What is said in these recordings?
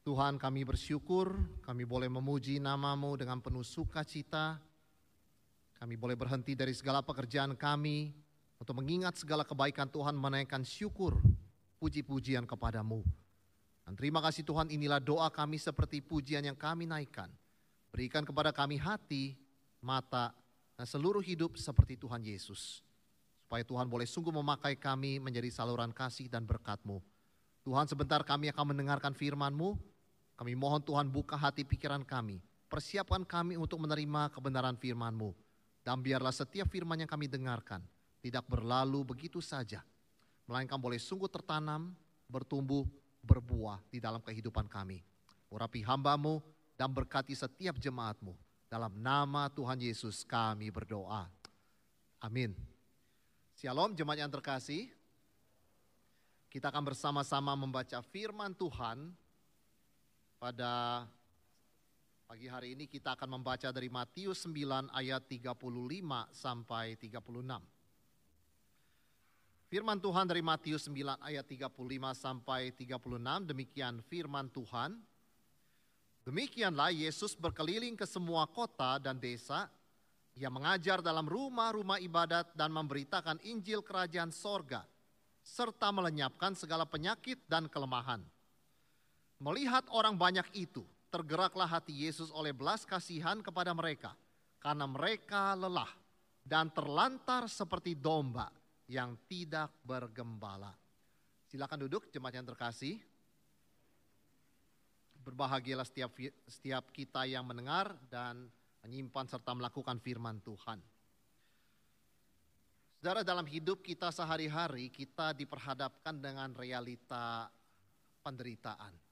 Tuhan kami bersyukur, kami boleh memuji namamu dengan penuh sukacita. Kami boleh berhenti dari segala pekerjaan kami untuk mengingat segala kebaikan Tuhan menaikkan syukur, puji-pujian kepadamu. Dan terima kasih Tuhan inilah doa kami seperti pujian yang kami naikkan. Berikan kepada kami hati, mata, dan seluruh hidup seperti Tuhan Yesus. Supaya Tuhan boleh sungguh memakai kami menjadi saluran kasih dan berkat-Mu. Tuhan sebentar kami akan mendengarkan firman-Mu. Kami mohon Tuhan buka hati pikiran kami. Persiapkan kami untuk menerima kebenaran firman-Mu. Dan biarlah setiap firman yang kami dengarkan tidak berlalu begitu saja. Melainkan boleh sungguh tertanam, bertumbuh, berbuah di dalam kehidupan kami. Urapi hambamu dan berkati setiap jemaatmu. Dalam nama Tuhan Yesus kami berdoa. Amin. Shalom jemaat yang terkasih. Kita akan bersama-sama membaca firman Tuhan pada pagi hari ini kita akan membaca dari Matius 9 ayat 35 sampai 36. Firman Tuhan dari Matius 9 ayat 35 sampai 36 demikian firman Tuhan. Demikianlah Yesus berkeliling ke semua kota dan desa. Ia mengajar dalam rumah-rumah ibadat dan memberitakan Injil kerajaan sorga. Serta melenyapkan segala penyakit dan kelemahan Melihat orang banyak itu, tergeraklah hati Yesus oleh belas kasihan kepada mereka, karena mereka lelah dan terlantar seperti domba yang tidak bergembala. Silakan duduk, jemaat yang terkasih. Berbahagialah setiap setiap kita yang mendengar dan menyimpan serta melakukan firman Tuhan. Saudara dalam hidup kita sehari-hari kita diperhadapkan dengan realita penderitaan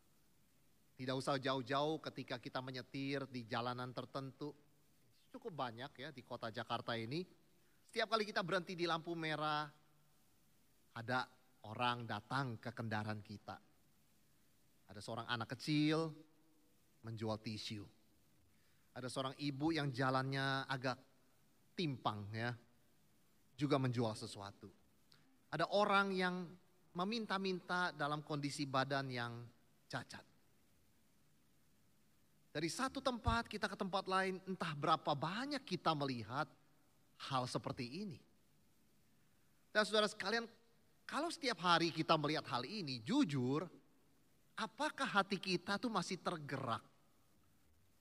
tidak usah jauh-jauh ketika kita menyetir di jalanan tertentu. Cukup banyak ya di kota Jakarta ini. Setiap kali kita berhenti di lampu merah, ada orang datang ke kendaraan kita. Ada seorang anak kecil menjual tisu. Ada seorang ibu yang jalannya agak timpang ya, juga menjual sesuatu. Ada orang yang meminta-minta dalam kondisi badan yang cacat. Dari satu tempat kita ke tempat lain, entah berapa banyak kita melihat hal seperti ini. Dan saudara sekalian, kalau setiap hari kita melihat hal ini, jujur, apakah hati kita tuh masih tergerak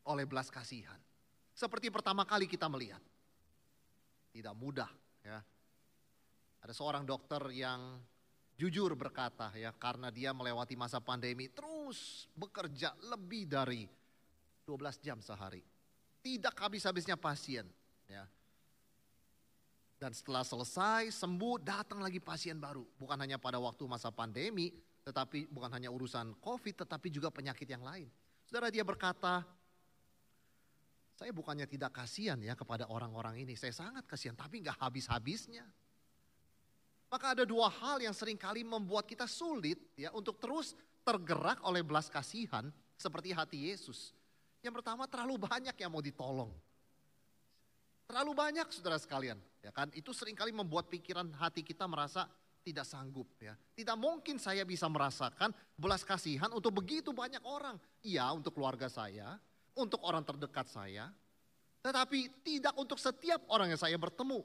oleh belas kasihan? Seperti pertama kali kita melihat. Tidak mudah ya. Ada seorang dokter yang jujur berkata ya karena dia melewati masa pandemi terus bekerja lebih dari 12 jam sehari. Tidak habis-habisnya pasien. Ya. Dan setelah selesai sembuh datang lagi pasien baru. Bukan hanya pada waktu masa pandemi, tetapi bukan hanya urusan COVID, tetapi juga penyakit yang lain. Saudara dia berkata, saya bukannya tidak kasihan ya kepada orang-orang ini, saya sangat kasihan, tapi nggak habis-habisnya. Maka ada dua hal yang sering kali membuat kita sulit ya untuk terus tergerak oleh belas kasihan seperti hati Yesus. Yang pertama terlalu banyak yang mau ditolong. Terlalu banyak saudara sekalian. Ya kan? Itu sering kali membuat pikiran hati kita merasa tidak sanggup ya. Tidak mungkin saya bisa merasakan belas kasihan untuk begitu banyak orang. Iya untuk keluarga saya, untuk orang terdekat saya. Tetapi tidak untuk setiap orang yang saya bertemu.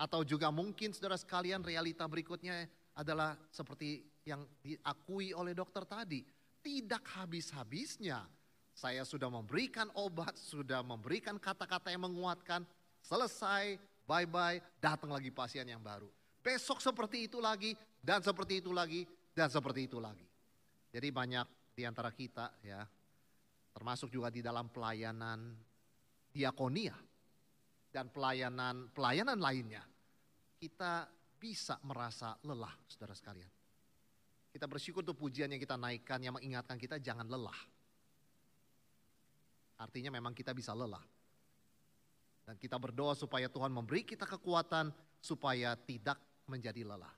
Atau juga mungkin saudara sekalian realita berikutnya adalah seperti yang diakui oleh dokter tadi. Tidak habis-habisnya saya sudah memberikan obat, sudah memberikan kata-kata yang menguatkan. Selesai, bye-bye, datang lagi pasien yang baru. Besok seperti itu lagi, dan seperti itu lagi, dan seperti itu lagi. Jadi banyak di antara kita ya, termasuk juga di dalam pelayanan diakonia dan pelayanan pelayanan lainnya, kita bisa merasa lelah, saudara sekalian. Kita bersyukur untuk pujian yang kita naikkan yang mengingatkan kita jangan lelah. Artinya memang kita bisa lelah. Dan kita berdoa supaya Tuhan memberi kita kekuatan supaya tidak menjadi lelah.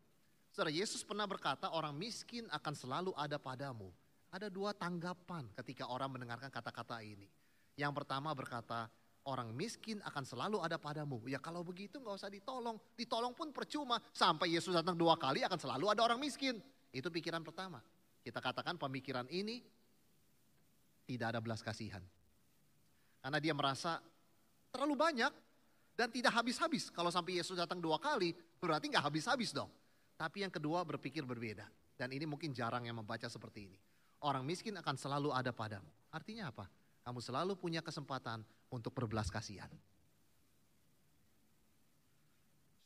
Saudara, Yesus pernah berkata orang miskin akan selalu ada padamu. Ada dua tanggapan ketika orang mendengarkan kata-kata ini. Yang pertama berkata, orang miskin akan selalu ada padamu. Ya kalau begitu nggak usah ditolong. Ditolong pun percuma. Sampai Yesus datang dua kali akan selalu ada orang miskin. Itu pikiran pertama. Kita katakan pemikiran ini tidak ada belas kasihan. Karena dia merasa terlalu banyak dan tidak habis-habis. Kalau sampai Yesus datang dua kali, berarti nggak habis-habis dong. Tapi yang kedua berpikir berbeda. Dan ini mungkin jarang yang membaca seperti ini. Orang miskin akan selalu ada padamu. Artinya apa? Kamu selalu punya kesempatan untuk berbelas kasihan.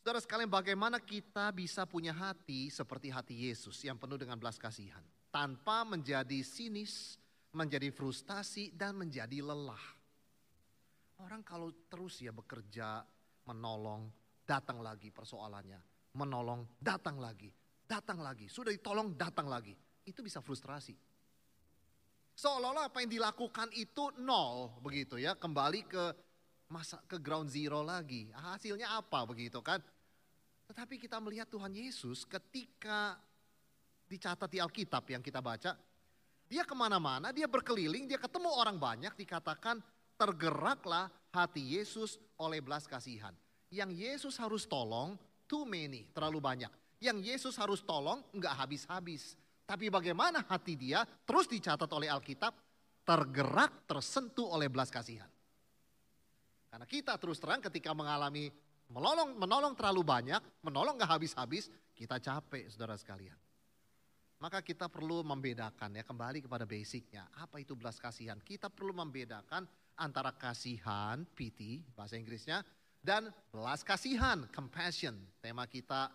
Saudara sekalian bagaimana kita bisa punya hati seperti hati Yesus yang penuh dengan belas kasihan. Tanpa menjadi sinis, menjadi frustasi dan menjadi lelah. Orang kalau terus ya bekerja, menolong, datang lagi persoalannya. Menolong, datang lagi, datang lagi. Sudah ditolong, datang lagi. Itu bisa frustrasi. Seolah-olah apa yang dilakukan itu nol begitu ya. Kembali ke masa ke ground zero lagi. Hasilnya apa begitu kan? Tetapi kita melihat Tuhan Yesus ketika dicatat di Alkitab yang kita baca. Dia ke mana-mana, dia berkeliling, dia ketemu orang banyak, dikatakan tergeraklah hati Yesus oleh belas kasihan. Yang Yesus harus tolong, too many, terlalu banyak. Yang Yesus harus tolong, enggak habis-habis. Tapi bagaimana hati dia, terus dicatat oleh Alkitab, tergerak, tersentuh oleh belas kasihan. Karena kita terus terang ketika mengalami menolong, menolong terlalu banyak, menolong enggak habis-habis, kita capek saudara sekalian. Maka kita perlu membedakan ya kembali kepada basicnya. Apa itu belas kasihan? Kita perlu membedakan antara kasihan, pity, bahasa Inggrisnya, dan belas kasihan, compassion. Tema kita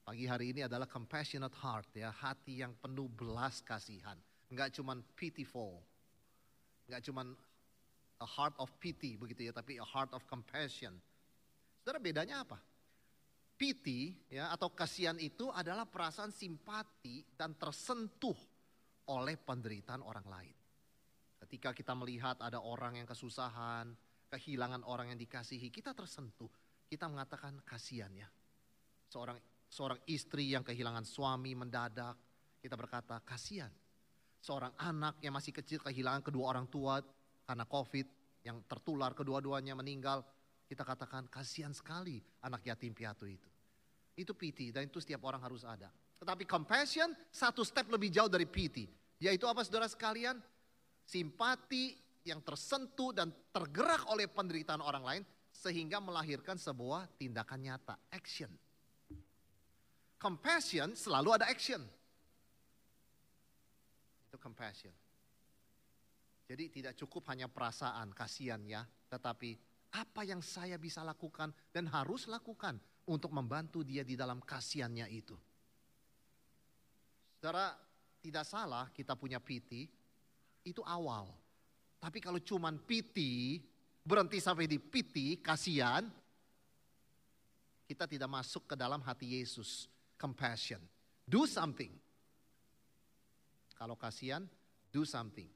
pagi hari ini adalah compassionate heart ya, hati yang penuh belas kasihan. Enggak cuman pitiful, enggak cuman a heart of pity begitu ya, tapi a heart of compassion. Saudara bedanya apa? Pity ya atau kasihan itu adalah perasaan simpati dan tersentuh oleh penderitaan orang lain. Ketika kita melihat ada orang yang kesusahan, kehilangan orang yang dikasihi, kita tersentuh. Kita mengatakan kasihan ya. Seorang seorang istri yang kehilangan suami mendadak, kita berkata kasihan. Seorang anak yang masih kecil kehilangan kedua orang tua karena Covid yang tertular kedua-duanya meninggal, kita katakan kasihan sekali anak yatim piatu itu. Itu pity dan itu setiap orang harus ada. Tetapi compassion satu step lebih jauh dari pity. Yaitu apa saudara sekalian? Simpati yang tersentuh dan tergerak oleh penderitaan orang lain sehingga melahirkan sebuah tindakan nyata, action. Compassion selalu ada action. Itu compassion. Jadi tidak cukup hanya perasaan kasihan ya, tetapi apa yang saya bisa lakukan dan harus lakukan untuk membantu dia di dalam kasihannya itu. Saudara, tidak salah kita punya piti, itu awal. Tapi kalau cuman piti, berhenti sampai di piti, kasihan, kita tidak masuk ke dalam hati Yesus. Compassion. Do something. Kalau kasihan, do something.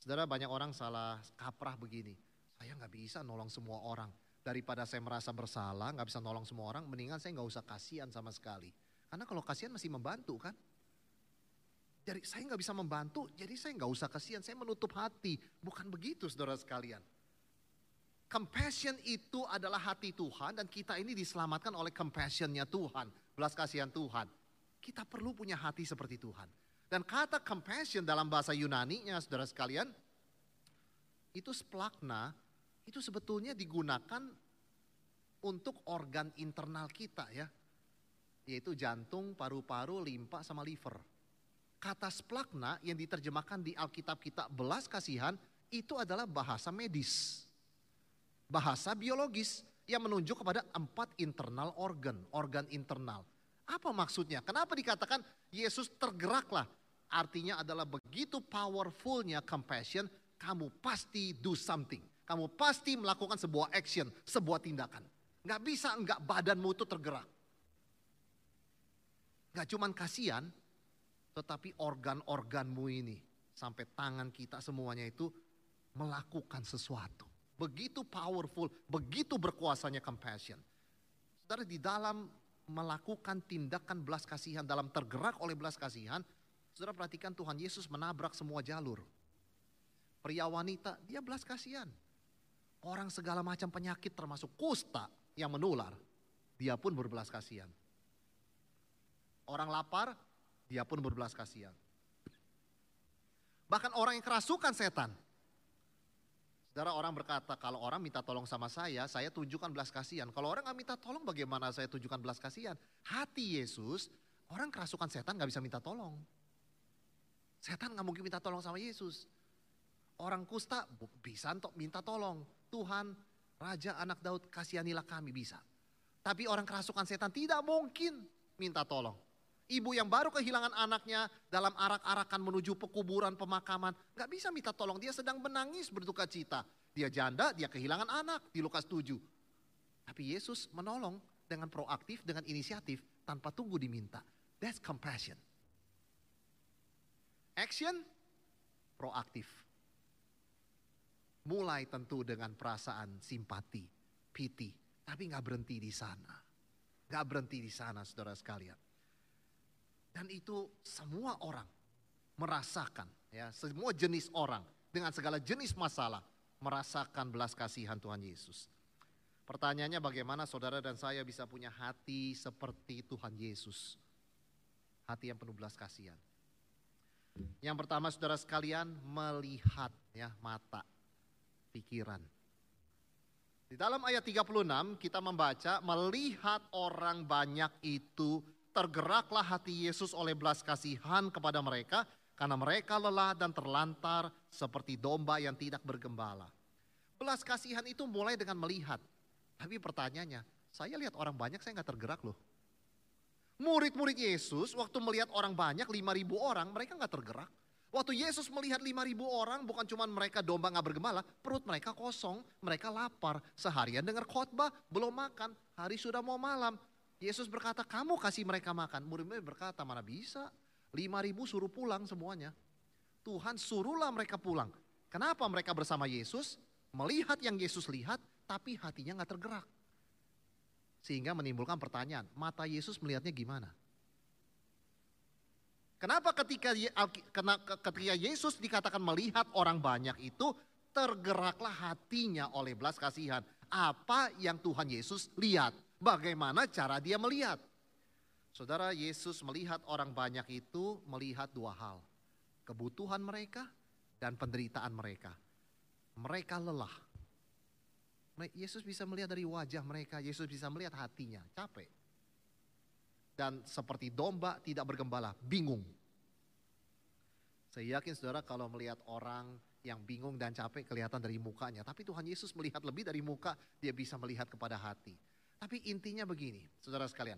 Saudara banyak orang salah kaprah begini. Saya nggak bisa nolong semua orang. Daripada saya merasa bersalah, nggak bisa nolong semua orang, mendingan saya nggak usah kasihan sama sekali. Karena kalau kasihan masih membantu kan. Jadi saya nggak bisa membantu, jadi saya nggak usah kasihan, saya menutup hati. Bukan begitu saudara sekalian. Compassion itu adalah hati Tuhan dan kita ini diselamatkan oleh compassionnya Tuhan. Belas kasihan Tuhan. Kita perlu punya hati seperti Tuhan. Dan kata compassion dalam bahasa Yunani-nya saudara sekalian, itu splakna, itu sebetulnya digunakan untuk organ internal kita ya. Yaitu jantung, paru-paru, limpa, sama liver kata splakna yang diterjemahkan di Alkitab kita belas kasihan itu adalah bahasa medis. Bahasa biologis yang menunjuk kepada empat internal organ, organ internal. Apa maksudnya? Kenapa dikatakan Yesus tergeraklah? Artinya adalah begitu powerfulnya compassion, kamu pasti do something. Kamu pasti melakukan sebuah action, sebuah tindakan. Gak bisa enggak badanmu itu tergerak. Gak cuman kasihan, tetapi organ-organmu ini sampai tangan kita semuanya itu melakukan sesuatu. Begitu powerful, begitu berkuasanya compassion. Saudara di dalam melakukan tindakan belas kasihan, dalam tergerak oleh belas kasihan, saudara perhatikan Tuhan Yesus menabrak semua jalur. Pria wanita, dia belas kasihan. Orang segala macam penyakit termasuk kusta yang menular, dia pun berbelas kasihan. Orang lapar, dia pun berbelas kasihan. Bahkan orang yang kerasukan setan. Saudara orang berkata, kalau orang minta tolong sama saya, saya tunjukkan belas kasihan. Kalau orang nggak minta tolong, bagaimana saya tunjukkan belas kasihan? Hati Yesus, orang kerasukan setan nggak bisa minta tolong. Setan nggak mungkin minta tolong sama Yesus. Orang kusta bisa untuk minta tolong. Tuhan, Raja anak Daud, kasihanilah kami bisa. Tapi orang kerasukan setan tidak mungkin minta tolong. Ibu yang baru kehilangan anaknya dalam arak-arakan menuju pekuburan pemakaman. Gak bisa minta tolong, dia sedang menangis berduka cita. Dia janda, dia kehilangan anak di Lukas 7. Tapi Yesus menolong dengan proaktif, dengan inisiatif tanpa tunggu diminta. That's compassion. Action, proaktif. Mulai tentu dengan perasaan simpati, pity, tapi nggak berhenti di sana. Nggak berhenti di sana saudara sekalian. Dan itu semua orang merasakan, ya, semua jenis orang dengan segala jenis masalah merasakan belas kasihan Tuhan Yesus. Pertanyaannya bagaimana saudara dan saya bisa punya hati seperti Tuhan Yesus. Hati yang penuh belas kasihan. Yang pertama saudara sekalian melihat ya mata, pikiran. Di dalam ayat 36 kita membaca melihat orang banyak itu tergeraklah hati Yesus oleh belas kasihan kepada mereka karena mereka lelah dan terlantar seperti domba yang tidak bergembala. Belas kasihan itu mulai dengan melihat. Tapi pertanyaannya, saya lihat orang banyak saya nggak tergerak loh. Murid-murid Yesus waktu melihat orang banyak, 5 ribu orang, mereka nggak tergerak. Waktu Yesus melihat 5 ribu orang, bukan cuma mereka domba nggak bergembala, perut mereka kosong, mereka lapar. Seharian dengar khotbah, belum makan, hari sudah mau malam. Yesus berkata, kamu kasih mereka makan. Murid-murid berkata, mana bisa? Lima ribu suruh pulang semuanya. Tuhan suruhlah mereka pulang. Kenapa mereka bersama Yesus? Melihat yang Yesus lihat, tapi hatinya nggak tergerak. Sehingga menimbulkan pertanyaan, mata Yesus melihatnya gimana? Kenapa ketika ketika Yesus dikatakan melihat orang banyak itu tergeraklah hatinya oleh belas kasihan. Apa yang Tuhan Yesus lihat? Bagaimana cara dia melihat? Saudara Yesus melihat orang banyak itu melihat dua hal. Kebutuhan mereka dan penderitaan mereka. Mereka lelah. Yesus bisa melihat dari wajah mereka, Yesus bisa melihat hatinya, capek. Dan seperti domba tidak bergembala, bingung. Saya yakin saudara kalau melihat orang yang bingung dan capek kelihatan dari mukanya. Tapi Tuhan Yesus melihat lebih dari muka, dia bisa melihat kepada hati. Tapi intinya begini, saudara sekalian.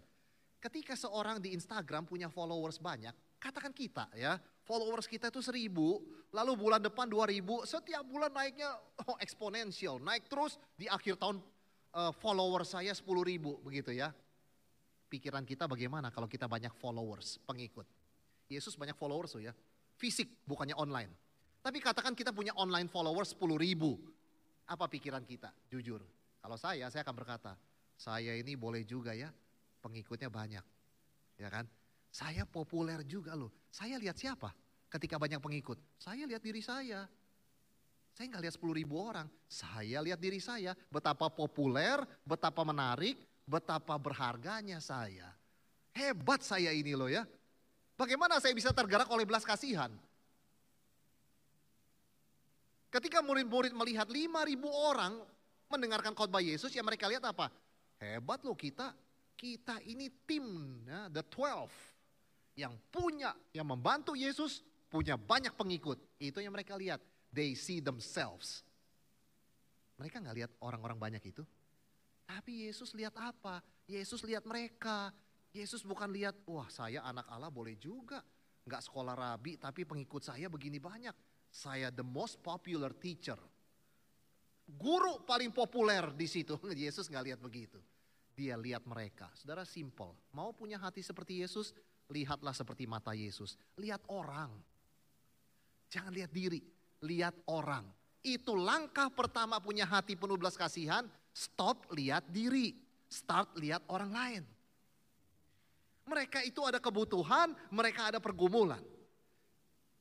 Ketika seorang di Instagram punya followers banyak, katakan kita ya, followers kita itu seribu, lalu bulan depan dua ribu, setiap bulan naiknya oh, eksponensial, naik terus di akhir tahun uh, follower saya sepuluh ribu begitu ya. Pikiran kita bagaimana kalau kita banyak followers, pengikut. Yesus banyak followers tuh ya, fisik bukannya online. Tapi katakan kita punya online followers sepuluh ribu. Apa pikiran kita? Jujur. Kalau saya, saya akan berkata, saya ini boleh juga ya pengikutnya banyak. Ya kan? Saya populer juga loh. Saya lihat siapa ketika banyak pengikut? Saya lihat diri saya. Saya nggak lihat 10 ribu orang. Saya lihat diri saya. Betapa populer, betapa menarik, betapa berharganya saya. Hebat saya ini loh ya. Bagaimana saya bisa tergerak oleh belas kasihan? Ketika murid-murid melihat 5 ribu orang mendengarkan khotbah Yesus, ya mereka lihat apa? Hebat loh kita, kita ini tim ya, the twelve yang punya, yang membantu Yesus punya banyak pengikut. Itu yang mereka lihat. They see themselves. Mereka nggak lihat orang-orang banyak itu. Tapi Yesus lihat apa? Yesus lihat mereka. Yesus bukan lihat, wah saya anak Allah boleh juga. Nggak sekolah rabi tapi pengikut saya begini banyak. Saya the most popular teacher. Guru paling populer di situ. Yesus nggak lihat begitu dia lihat mereka. Saudara simple, mau punya hati seperti Yesus, lihatlah seperti mata Yesus. Lihat orang. Jangan lihat diri, lihat orang. Itu langkah pertama punya hati penuh belas kasihan, stop lihat diri, start lihat orang lain. Mereka itu ada kebutuhan, mereka ada pergumulan.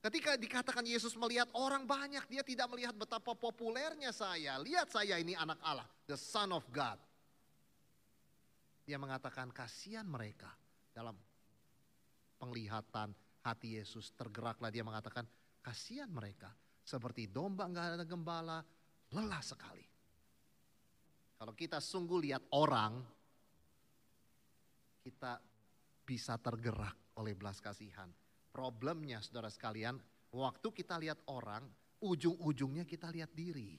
Ketika dikatakan Yesus melihat orang banyak, dia tidak melihat betapa populernya saya. Lihat saya ini anak Allah, the son of God. Dia mengatakan kasihan mereka dalam penglihatan hati Yesus tergeraklah dia mengatakan Kasihan mereka. Seperti domba nggak ada gembala, lelah sekali. Kalau kita sungguh lihat orang, kita bisa tergerak oleh belas kasihan. Problemnya saudara sekalian, waktu kita lihat orang, ujung-ujungnya kita lihat diri.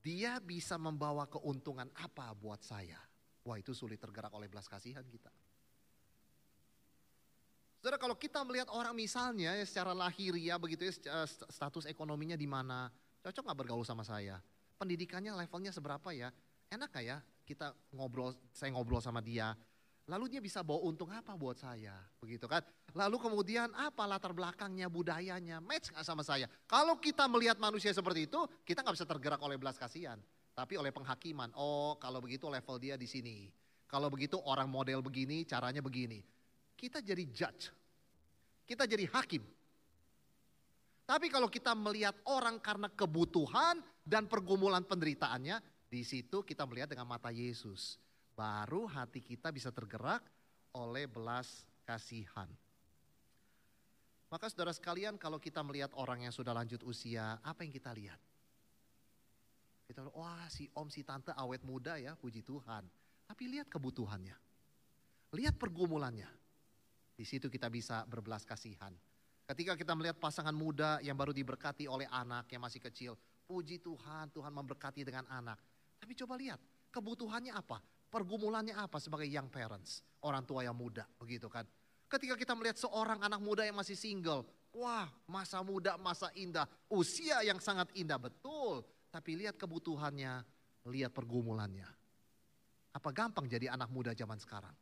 Dia bisa membawa keuntungan apa buat saya? Wah itu sulit tergerak oleh belas kasihan kita. Saudara kalau kita melihat orang misalnya ya secara lahiriah begitu ya status ekonominya di mana, cocok nggak bergaul sama saya? Pendidikannya levelnya seberapa ya? Enak gak ya kita ngobrol, saya ngobrol sama dia, lalu dia bisa bawa untung apa buat saya, begitu kan? Lalu kemudian apa latar belakangnya, budayanya, match gak sama saya? Kalau kita melihat manusia seperti itu, kita nggak bisa tergerak oleh belas kasihan, tapi oleh penghakiman. Oh, kalau begitu level dia di sini. Kalau begitu orang model begini, caranya begini kita jadi judge. Kita jadi hakim. Tapi kalau kita melihat orang karena kebutuhan dan pergumulan penderitaannya, di situ kita melihat dengan mata Yesus. Baru hati kita bisa tergerak oleh belas kasihan. Maka saudara sekalian kalau kita melihat orang yang sudah lanjut usia, apa yang kita lihat? Kita lihat, wah si om si tante awet muda ya, puji Tuhan. Tapi lihat kebutuhannya. Lihat pergumulannya. Di situ kita bisa berbelas kasihan. Ketika kita melihat pasangan muda yang baru diberkati oleh anak yang masih kecil, puji Tuhan, Tuhan memberkati dengan anak. Tapi coba lihat, kebutuhannya apa? Pergumulannya apa sebagai young parents, orang tua yang muda, begitu kan? Ketika kita melihat seorang anak muda yang masih single, wah masa muda, masa indah, usia yang sangat indah, betul. Tapi lihat kebutuhannya, lihat pergumulannya. Apa gampang jadi anak muda zaman sekarang?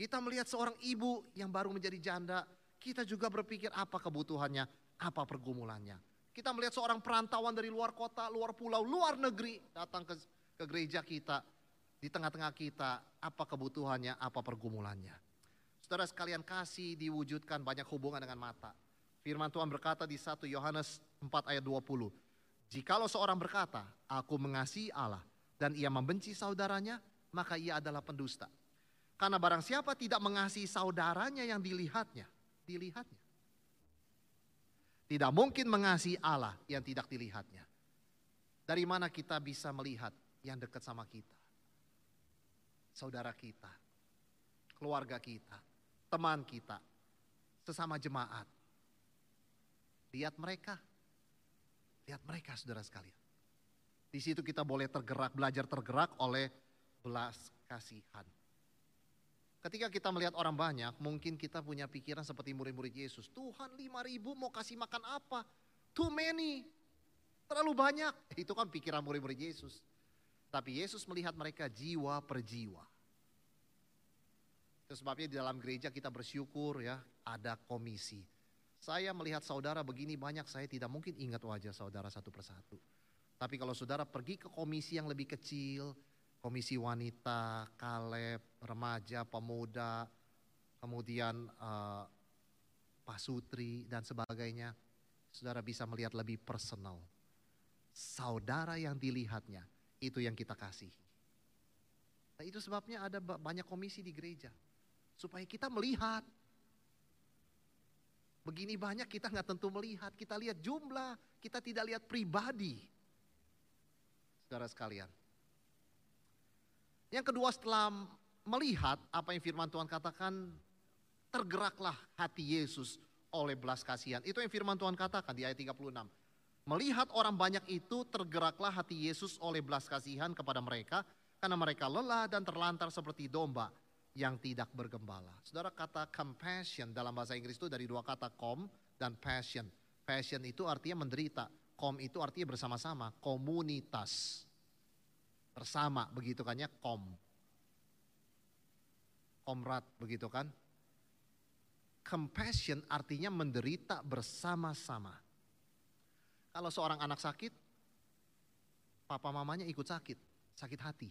Kita melihat seorang ibu yang baru menjadi janda, kita juga berpikir apa kebutuhannya, apa pergumulannya. Kita melihat seorang perantauan dari luar kota, luar pulau, luar negeri datang ke, ke gereja kita, di tengah-tengah kita, apa kebutuhannya, apa pergumulannya. Saudara sekalian kasih diwujudkan banyak hubungan dengan mata. Firman Tuhan berkata di 1 Yohanes 4 ayat 20. Jikalau seorang berkata, aku mengasihi Allah dan ia membenci saudaranya, maka ia adalah pendusta. Karena barang siapa tidak mengasihi saudaranya yang dilihatnya, dilihatnya. Tidak mungkin mengasihi Allah yang tidak dilihatnya. Dari mana kita bisa melihat yang dekat sama kita? Saudara kita, keluarga kita, teman kita, sesama jemaat. Lihat mereka. Lihat mereka saudara sekalian. Di situ kita boleh tergerak, belajar tergerak oleh belas kasihan. Ketika kita melihat orang banyak, mungkin kita punya pikiran seperti murid-murid Yesus. Tuhan lima ribu mau kasih makan apa? Too many. Terlalu banyak. Itu kan pikiran murid-murid Yesus. Tapi Yesus melihat mereka jiwa per jiwa. Itu sebabnya di dalam gereja kita bersyukur ya ada komisi. Saya melihat saudara begini banyak, saya tidak mungkin ingat wajah saudara satu persatu. Tapi kalau saudara pergi ke komisi yang lebih kecil, komisi wanita, Kaleb, remaja, pemuda, kemudian uh, pasutri dan sebagainya, saudara bisa melihat lebih personal. Saudara yang dilihatnya, itu yang kita kasih. Nah, itu sebabnya ada banyak komisi di gereja. Supaya kita melihat. Begini banyak kita nggak tentu melihat, kita lihat jumlah, kita tidak lihat pribadi. Saudara sekalian, yang kedua setelah melihat apa yang firman Tuhan katakan, tergeraklah hati Yesus oleh belas kasihan. Itu yang firman Tuhan katakan di ayat 36. Melihat orang banyak itu tergeraklah hati Yesus oleh belas kasihan kepada mereka karena mereka lelah dan terlantar seperti domba yang tidak bergembala. Saudara kata compassion dalam bahasa Inggris itu dari dua kata com dan passion. Passion itu artinya menderita, com itu artinya bersama-sama, komunitas. Bersama begitu kan ya? Kom komrad begitu kan? Compassion artinya menderita bersama-sama. Kalau seorang anak sakit papa mamanya ikut sakit sakit hati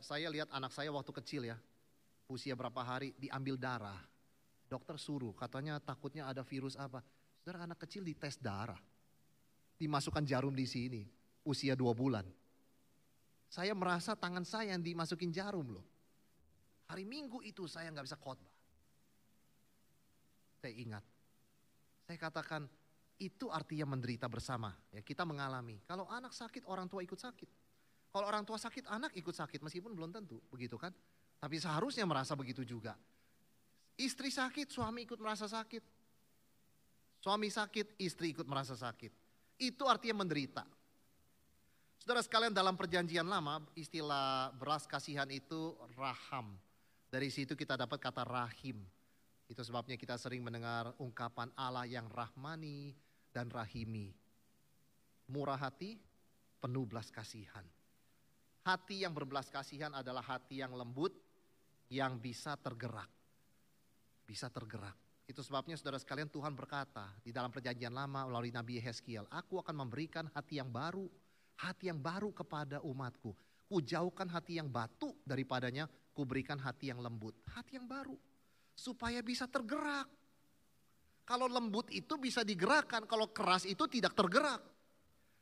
saya lihat anak saya waktu kecil ya usia berapa hari diambil darah dokter suruh katanya takutnya ada virus apa saudara anak kecil dites darah dimasukkan jarum di sini usia dua bulan saya merasa tangan saya yang dimasukin jarum loh. Hari Minggu itu saya nggak bisa khotbah. Saya ingat, Saya katakan itu artinya menderita bersama. Ya, kita mengalami. Kalau anak sakit, orang tua ikut sakit. Kalau orang tua sakit, anak ikut sakit meskipun belum tentu, begitu kan? Tapi seharusnya merasa begitu juga. Istri sakit, suami ikut merasa sakit. Suami sakit, istri ikut merasa sakit. Itu artinya menderita. Saudara sekalian dalam perjanjian lama istilah beras kasihan itu raham. Dari situ kita dapat kata rahim. Itu sebabnya kita sering mendengar ungkapan Allah yang rahmani dan rahimi. Murah hati, penuh belas kasihan. Hati yang berbelas kasihan adalah hati yang lembut, yang bisa tergerak. Bisa tergerak. Itu sebabnya saudara sekalian Tuhan berkata di dalam perjanjian lama melalui Nabi Yeskiel, aku akan memberikan hati yang baru hati yang baru kepada umatku. Ku jauhkan hati yang batu daripadanya, ku berikan hati yang lembut. Hati yang baru. Supaya bisa tergerak. Kalau lembut itu bisa digerakkan, kalau keras itu tidak tergerak.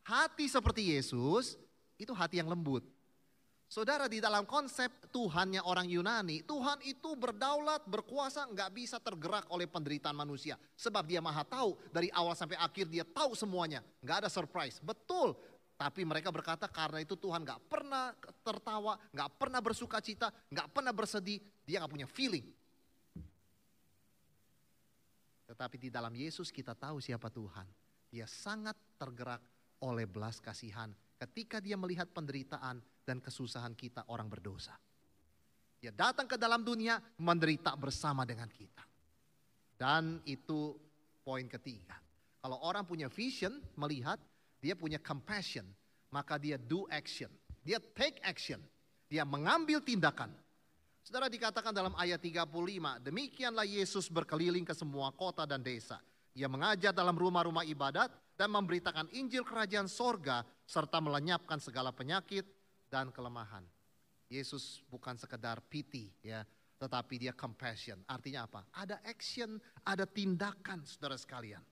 Hati seperti Yesus, itu hati yang lembut. Saudara di dalam konsep Tuhannya orang Yunani, Tuhan itu berdaulat, berkuasa, nggak bisa tergerak oleh penderitaan manusia. Sebab dia maha tahu, dari awal sampai akhir dia tahu semuanya. Nggak ada surprise. Betul, tapi mereka berkata karena itu Tuhan gak pernah tertawa, gak pernah bersuka cita, gak pernah bersedih, dia gak punya feeling. Tetapi di dalam Yesus kita tahu siapa Tuhan. Dia sangat tergerak oleh belas kasihan ketika dia melihat penderitaan dan kesusahan kita orang berdosa. Dia datang ke dalam dunia menderita bersama dengan kita. Dan itu poin ketiga. Kalau orang punya vision, melihat dia punya compassion, maka dia do action. Dia take action. Dia mengambil tindakan. Saudara dikatakan dalam ayat 35, demikianlah Yesus berkeliling ke semua kota dan desa. Ia mengajar dalam rumah-rumah ibadat dan memberitakan Injil kerajaan sorga serta melenyapkan segala penyakit dan kelemahan. Yesus bukan sekedar pity ya, tetapi dia compassion. Artinya apa? Ada action, ada tindakan saudara sekalian.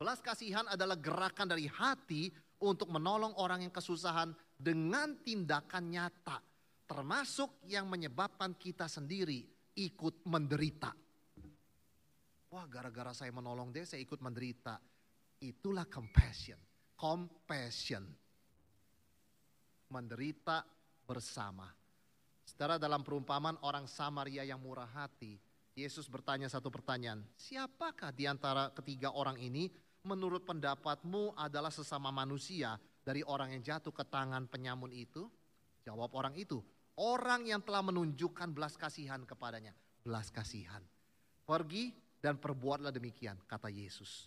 Belas kasihan adalah gerakan dari hati untuk menolong orang yang kesusahan dengan tindakan nyata. Termasuk yang menyebabkan kita sendiri ikut menderita. Wah gara-gara saya menolong dia saya ikut menderita. Itulah compassion. Compassion. Menderita bersama. Setelah dalam perumpamaan orang Samaria yang murah hati, Yesus bertanya satu pertanyaan, siapakah di antara ketiga orang ini menurut pendapatmu adalah sesama manusia dari orang yang jatuh ke tangan penyamun itu? Jawab orang itu, orang yang telah menunjukkan belas kasihan kepadanya. Belas kasihan. Pergi dan perbuatlah demikian, kata Yesus.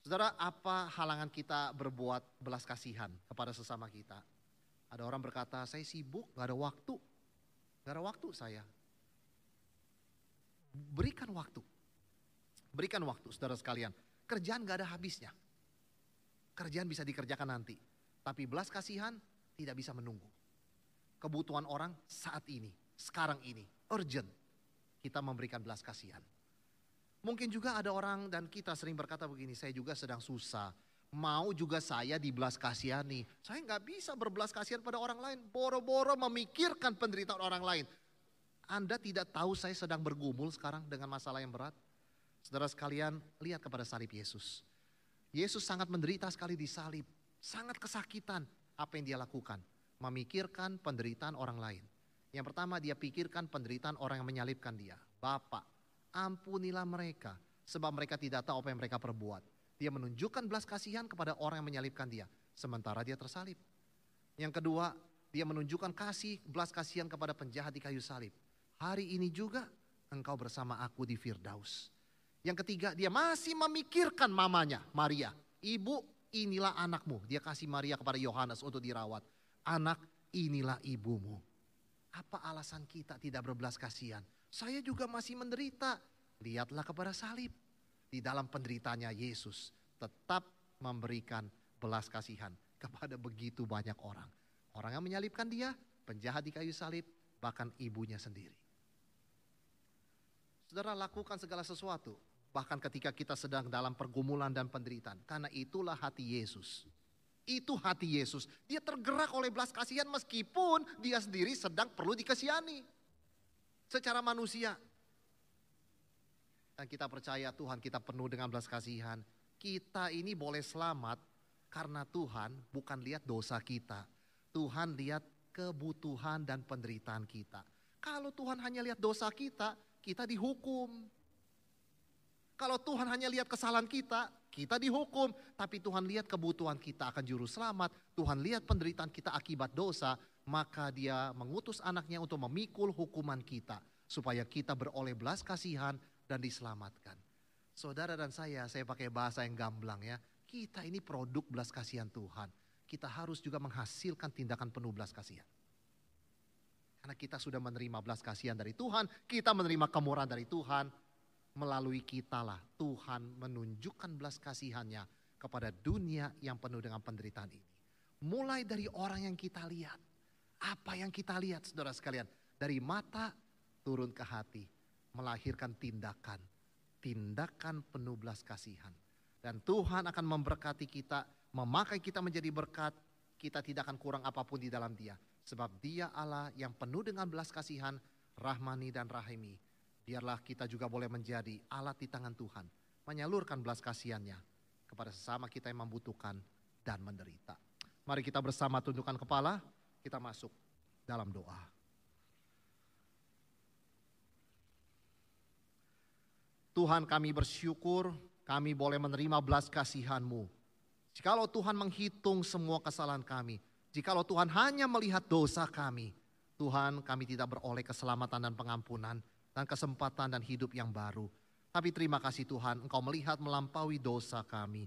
Saudara, apa halangan kita berbuat belas kasihan kepada sesama kita? Ada orang berkata, saya sibuk, gak ada waktu. Gak ada waktu saya. Berikan waktu. Berikan waktu, saudara sekalian. Kerjaan gak ada habisnya. Kerjaan bisa dikerjakan nanti. Tapi belas kasihan tidak bisa menunggu. Kebutuhan orang saat ini, sekarang ini, urgent. Kita memberikan belas kasihan. Mungkin juga ada orang dan kita sering berkata begini, saya juga sedang susah. Mau juga saya dibelas kasihani. Saya nggak bisa berbelas kasihan pada orang lain. Boro-boro memikirkan penderitaan orang lain. Anda tidak tahu saya sedang bergumul sekarang dengan masalah yang berat. Saudara sekalian, lihat kepada salib Yesus. Yesus sangat menderita sekali di salib. Sangat kesakitan apa yang dia lakukan. Memikirkan penderitaan orang lain. Yang pertama dia pikirkan penderitaan orang yang menyalibkan dia. Bapak, ampunilah mereka. Sebab mereka tidak tahu apa yang mereka perbuat. Dia menunjukkan belas kasihan kepada orang yang menyalibkan dia. Sementara dia tersalib. Yang kedua, dia menunjukkan kasih, belas kasihan kepada penjahat di kayu salib. Hari ini juga engkau bersama aku di Firdaus. Yang ketiga, dia masih memikirkan mamanya, Maria. Ibu, inilah anakmu. Dia kasih Maria kepada Yohanes untuk dirawat. Anak, inilah ibumu. Apa alasan kita tidak berbelas kasihan? Saya juga masih menderita. Lihatlah kepada salib. Di dalam penderitanya Yesus tetap memberikan belas kasihan kepada begitu banyak orang. Orang yang menyalibkan dia, penjahat di kayu salib, bahkan ibunya sendiri. Saudara lakukan segala sesuatu Bahkan ketika kita sedang dalam pergumulan dan penderitaan. Karena itulah hati Yesus. Itu hati Yesus. Dia tergerak oleh belas kasihan meskipun dia sendiri sedang perlu dikasihani. Secara manusia. Dan kita percaya Tuhan kita penuh dengan belas kasihan. Kita ini boleh selamat karena Tuhan bukan lihat dosa kita. Tuhan lihat kebutuhan dan penderitaan kita. Kalau Tuhan hanya lihat dosa kita, kita dihukum. Kalau Tuhan hanya lihat kesalahan kita, kita dihukum. Tapi Tuhan lihat kebutuhan kita akan juru selamat. Tuhan lihat penderitaan kita akibat dosa. Maka dia mengutus anaknya untuk memikul hukuman kita. Supaya kita beroleh belas kasihan dan diselamatkan. Saudara dan saya, saya pakai bahasa yang gamblang ya. Kita ini produk belas kasihan Tuhan. Kita harus juga menghasilkan tindakan penuh belas kasihan. Karena kita sudah menerima belas kasihan dari Tuhan, kita menerima kemurahan dari Tuhan, melalui kitalah Tuhan menunjukkan belas kasihannya kepada dunia yang penuh dengan penderitaan ini. Mulai dari orang yang kita lihat. Apa yang kita lihat saudara sekalian. Dari mata turun ke hati. Melahirkan tindakan. Tindakan penuh belas kasihan. Dan Tuhan akan memberkati kita. Memakai kita menjadi berkat. Kita tidak akan kurang apa pun di dalam dia. Sebab dia Allah yang penuh dengan belas kasihan. Rahmani dan rahimi biarlah kita juga boleh menjadi alat di tangan Tuhan, menyalurkan belas kasihannya kepada sesama kita yang membutuhkan dan menderita. Mari kita bersama tundukkan kepala, kita masuk dalam doa. Tuhan kami bersyukur kami boleh menerima belas kasihan-Mu. Jikalau Tuhan menghitung semua kesalahan kami, jikalau Tuhan hanya melihat dosa kami, Tuhan kami tidak beroleh keselamatan dan pengampunan, dan kesempatan dan hidup yang baru. Tapi terima kasih Tuhan, Engkau melihat melampaui dosa kami.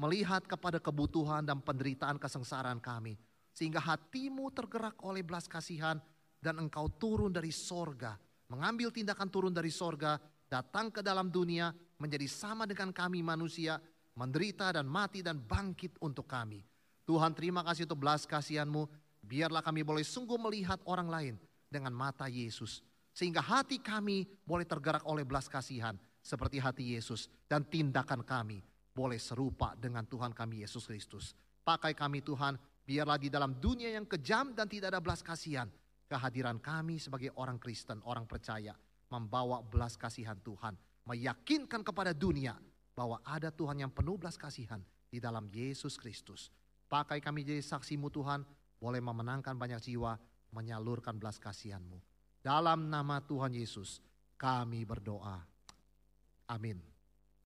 Melihat kepada kebutuhan dan penderitaan kesengsaraan kami. Sehingga hatimu tergerak oleh belas kasihan dan engkau turun dari sorga. Mengambil tindakan turun dari sorga, datang ke dalam dunia menjadi sama dengan kami manusia, menderita dan mati dan bangkit untuk kami. Tuhan terima kasih untuk belas kasihanmu, biarlah kami boleh sungguh melihat orang lain dengan mata Yesus sehingga hati kami boleh tergerak oleh belas kasihan seperti hati Yesus. Dan tindakan kami boleh serupa dengan Tuhan kami Yesus Kristus. Pakai kami Tuhan, biarlah di dalam dunia yang kejam dan tidak ada belas kasihan. Kehadiran kami sebagai orang Kristen, orang percaya. Membawa belas kasihan Tuhan. Meyakinkan kepada dunia bahwa ada Tuhan yang penuh belas kasihan di dalam Yesus Kristus. Pakai kami jadi saksimu Tuhan, boleh memenangkan banyak jiwa, menyalurkan belas kasihanmu. Dalam nama Tuhan Yesus kami berdoa. Amin.